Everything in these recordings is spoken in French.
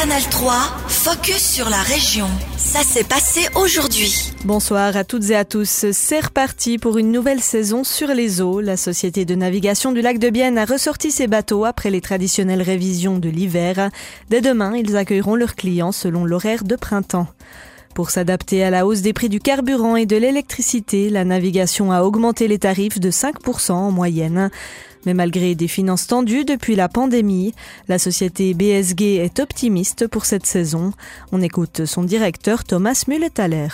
Canal 3, focus sur la région. Ça s'est passé aujourd'hui. Bonsoir à toutes et à tous. C'est reparti pour une nouvelle saison sur les eaux. La société de navigation du lac de Bienne a ressorti ses bateaux après les traditionnelles révisions de l'hiver. Dès demain, ils accueilleront leurs clients selon l'horaire de printemps. Pour s'adapter à la hausse des prix du carburant et de l'électricité, la navigation a augmenté les tarifs de 5% en moyenne. Mais malgré des finances tendues depuis la pandémie, la société BSG est optimiste pour cette saison. On écoute son directeur Thomas Mulletaler.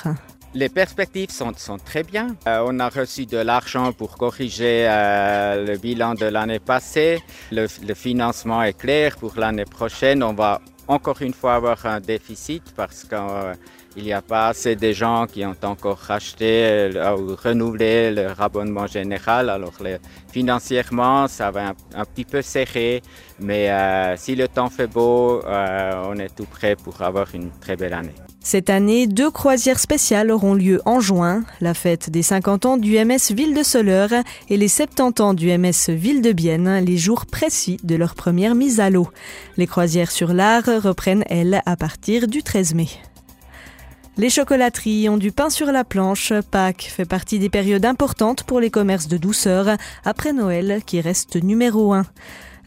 Les perspectives sont, sont très bien. Euh, on a reçu de l'argent pour corriger euh, le bilan de l'année passée. Le, financement est clair pour l'année prochaine. On va encore une fois avoir un déficit parce qu'il n'y a pas assez de gens qui ont encore racheté euh, ou renouvelé leur abonnement général. Alors financièrement, ça va un, un, petit peu serrer, mais euh, si le temps fait beau, euh, on est tout prêt pour avoir une très belle année. Cette année, deux croisières spéciales auront lieu en juin, la fête des 50 ans du MS Ville de Soleure et les 70 ans du MS Ville de Bienne, les jours précis de leur première mise à l'eau. Les croisières sur l'art reprennent, elles, à partir du 13 mai. Les chocolateries ont du pain sur la planche. Pâques fait partie des périodes importantes pour les commerces de douceur, après Noël qui reste numéro un.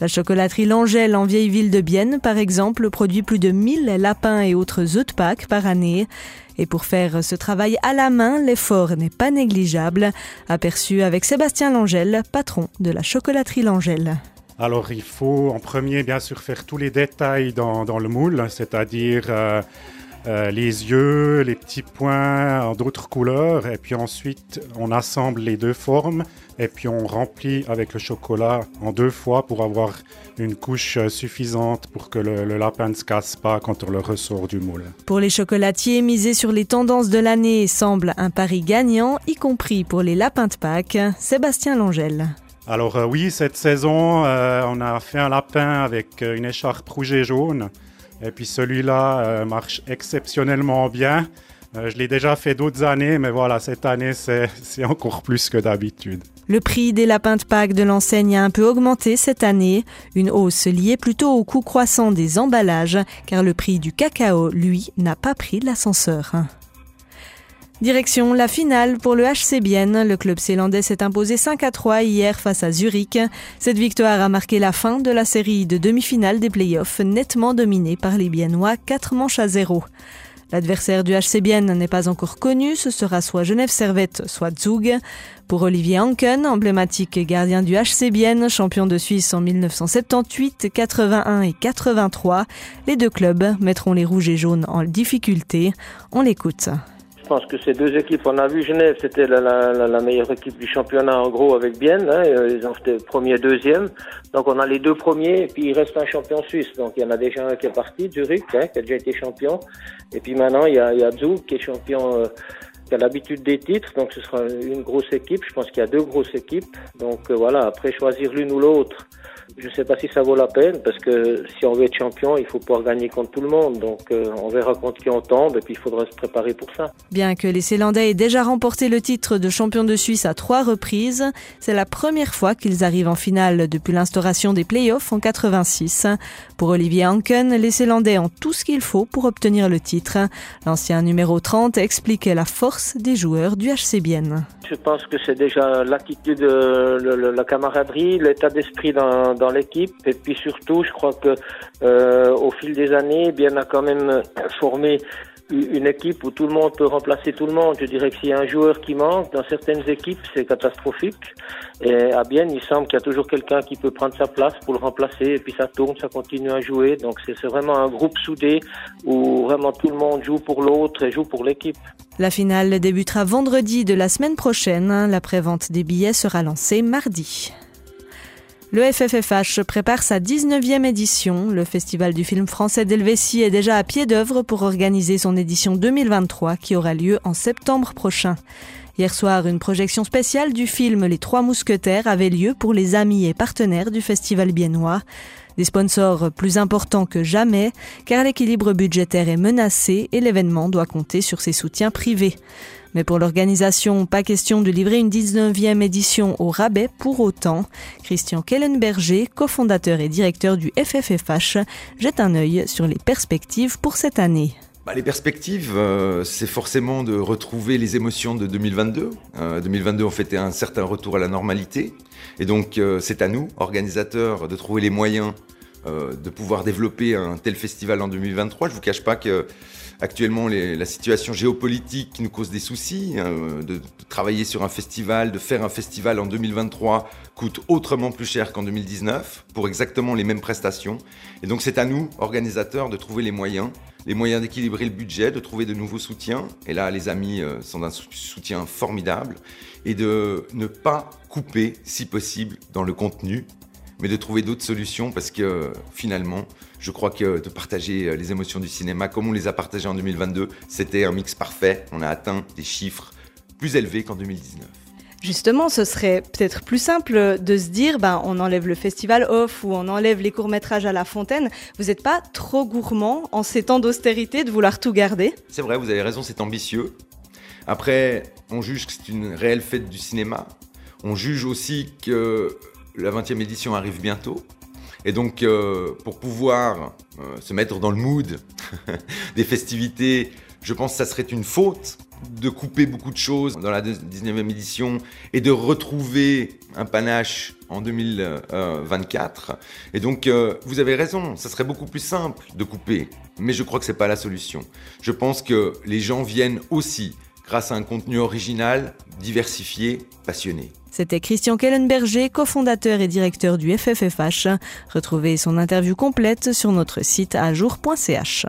La chocolaterie L'Angèle en vieille ville de Bienne, par exemple, produit plus de 1000 lapins et autres œufs de Pâques par année. Et pour faire ce travail à la main, l'effort n'est pas négligeable. Aperçu avec Sébastien Langel, patron de la chocolaterie L'Angèle. Alors il faut en premier bien sûr faire tous les détails dans, dans le moule, c'est-à-dire euh, euh, les yeux, les petits points en d'autres couleurs, et puis ensuite on assemble les deux formes, et puis on remplit avec le chocolat en deux fois pour avoir une couche suffisante pour que le, le lapin ne se casse pas quand on le ressort du moule. Pour les chocolatiers, miser sur les tendances de l'année semble un pari gagnant, y compris pour les lapins de Pâques. Sébastien Langel. Alors euh, oui, cette saison, euh, on a fait un lapin avec une écharpe rouge et jaune. Et puis celui-là euh, marche exceptionnellement bien. Euh, je l'ai déjà fait d'autres années, mais voilà, cette année, c'est encore plus que d'habitude. Le prix des lapins de Pâques de l'enseigne a un peu augmenté cette année, une hausse liée plutôt au coût croissant des emballages, car le prix du cacao, lui, n'a pas pris l'ascenseur. Direction la finale pour le HC Bienne. Le club zélandais s'est imposé 5 à 3 hier face à Zurich. Cette victoire a marqué la fin de la série de demi-finale des playoffs, nettement dominée par les Biennois 4 manches à 0. L'adversaire du HC Bienne n'est pas encore connu, ce sera soit Genève Servette, soit Zug. Pour Olivier Anken, emblématique gardien du HC Bienne, champion de Suisse en 1978, 81 et 83, les deux clubs mettront les rouges et jaunes en difficulté. On l'écoute. Je pense que ces deux équipes, on a vu Genève, c'était la, la, la, meilleure équipe du championnat en gros avec Bienne. Hein, ils ont fait premier, deuxième. Donc on a les deux premiers et puis il reste un champion suisse. Donc il y en a déjà un qui est parti, Zurich, hein, qui a déjà été champion. Et puis maintenant il y a, il a Zug qui est champion. Euh, qui a l'habitude des titres, donc ce sera une grosse équipe. Je pense qu'il y a deux grosses équipes. Donc euh, voilà, après choisir l'une ou l'autre, je ne sais pas si ça vaut la peine parce que si on veut être champion, il faut pouvoir gagner contre tout le monde. Donc euh, on verra contre qui on tombe et puis il faudra se préparer pour ça. Bien que les Célandais aient déjà remporté le titre de champion de Suisse à trois reprises, c'est la première fois qu'ils arrivent en finale depuis l'instauration des playoffs en 86. Pour Olivier Anken, les Célandais ont tout ce qu'il faut pour obtenir le titre. L'ancien numéro 30 explique la force des joueurs du HC Bienne. Je pense que c'est déjà l'attitude, la camaraderie, l'état d'esprit dans, dans l'équipe. Et puis surtout, je crois que euh, au fil des années, bien a quand même formé une équipe où tout le monde peut remplacer tout le monde. Je dirais que s'il y a un joueur qui manque, dans certaines équipes, c'est catastrophique. Et à Bienne, il semble qu'il y a toujours quelqu'un qui peut prendre sa place pour le remplacer. Et puis ça tourne, ça continue à jouer. Donc c'est vraiment un groupe soudé où vraiment tout le monde joue pour l'autre et joue pour l'équipe. La finale débutera vendredi de la semaine prochaine. La prévente des billets sera lancée mardi. Le FFFH prépare sa 19e édition. Le Festival du film français d'Helvétie est déjà à pied d'œuvre pour organiser son édition 2023 qui aura lieu en septembre prochain. Hier soir, une projection spéciale du film Les Trois Mousquetaires avait lieu pour les amis et partenaires du Festival biennois. Des sponsors plus importants que jamais, car l'équilibre budgétaire est menacé et l'événement doit compter sur ses soutiens privés. Mais pour l'organisation, pas question de livrer une 19e édition au rabais pour autant. Christian Kellenberger, cofondateur et directeur du FFFH, jette un œil sur les perspectives pour cette année. Bah, les perspectives, euh, c'est forcément de retrouver les émotions de 2022. 2022, on fêtait un certain retour à la normalité. Et donc, euh, c'est à nous, organisateurs, de trouver les moyens euh, de pouvoir développer un tel festival en 2023. Je vous cache pas que actuellement la situation géopolitique nous cause des soucis. De, travailler sur un festival, de faire un festival en 2023 coûte autrement plus cher qu'en 2019 pour exactement les mêmes prestations. Et donc c'est à nous, organisateurs, de trouver les moyens, les moyens d'équilibrer le budget, de trouver de nouveaux soutiens. Et là, les amis euh, sont d'un soutien formidable et de ne pas couper, si possible, dans le contenu mais de trouver d'autres solutions parce que finalement, je crois que de partager euh, les émotions du cinéma comme on les a partagées en 2022, c'était un mix parfait. On a atteint des chiffres plus élevés qu'en 2019. Justement, ce serait peut-être plus simple de se dire, ben, on enlève le festival off ou on enlève les courts-métrages à la fontaine. Vous n'êtes pas trop gourmand en ces temps d'austérité de vouloir tout garder? C'est vrai, vous avez raison, c'est ambitieux. Après, on juge que c'est une réelle fête du cinéma. On juge aussi que la 20e édition arrive bientôt. Et donc, euh, pour pouvoir euh, se mettre dans le mood des festivités, je pense que ça serait une faute de couper beaucoup de choses dans la 19e édition et de retrouver un panache en 2024. Et donc, euh, vous avez raison, ça serait beaucoup plus simple de couper. Mais je crois que ce n'est pas la solution. Je pense que les gens viennent aussi grâce à un contenu original, diversifié, passionné. C'était Christian Kellenberger, cofondateur et directeur du FFFH. Retrouvez son interview complète sur notre site ajour.ch.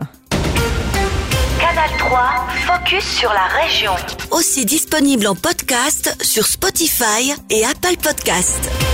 Canal 3, focus sur la région. Aussi disponible en podcast sur Spotify et Apple Podcast.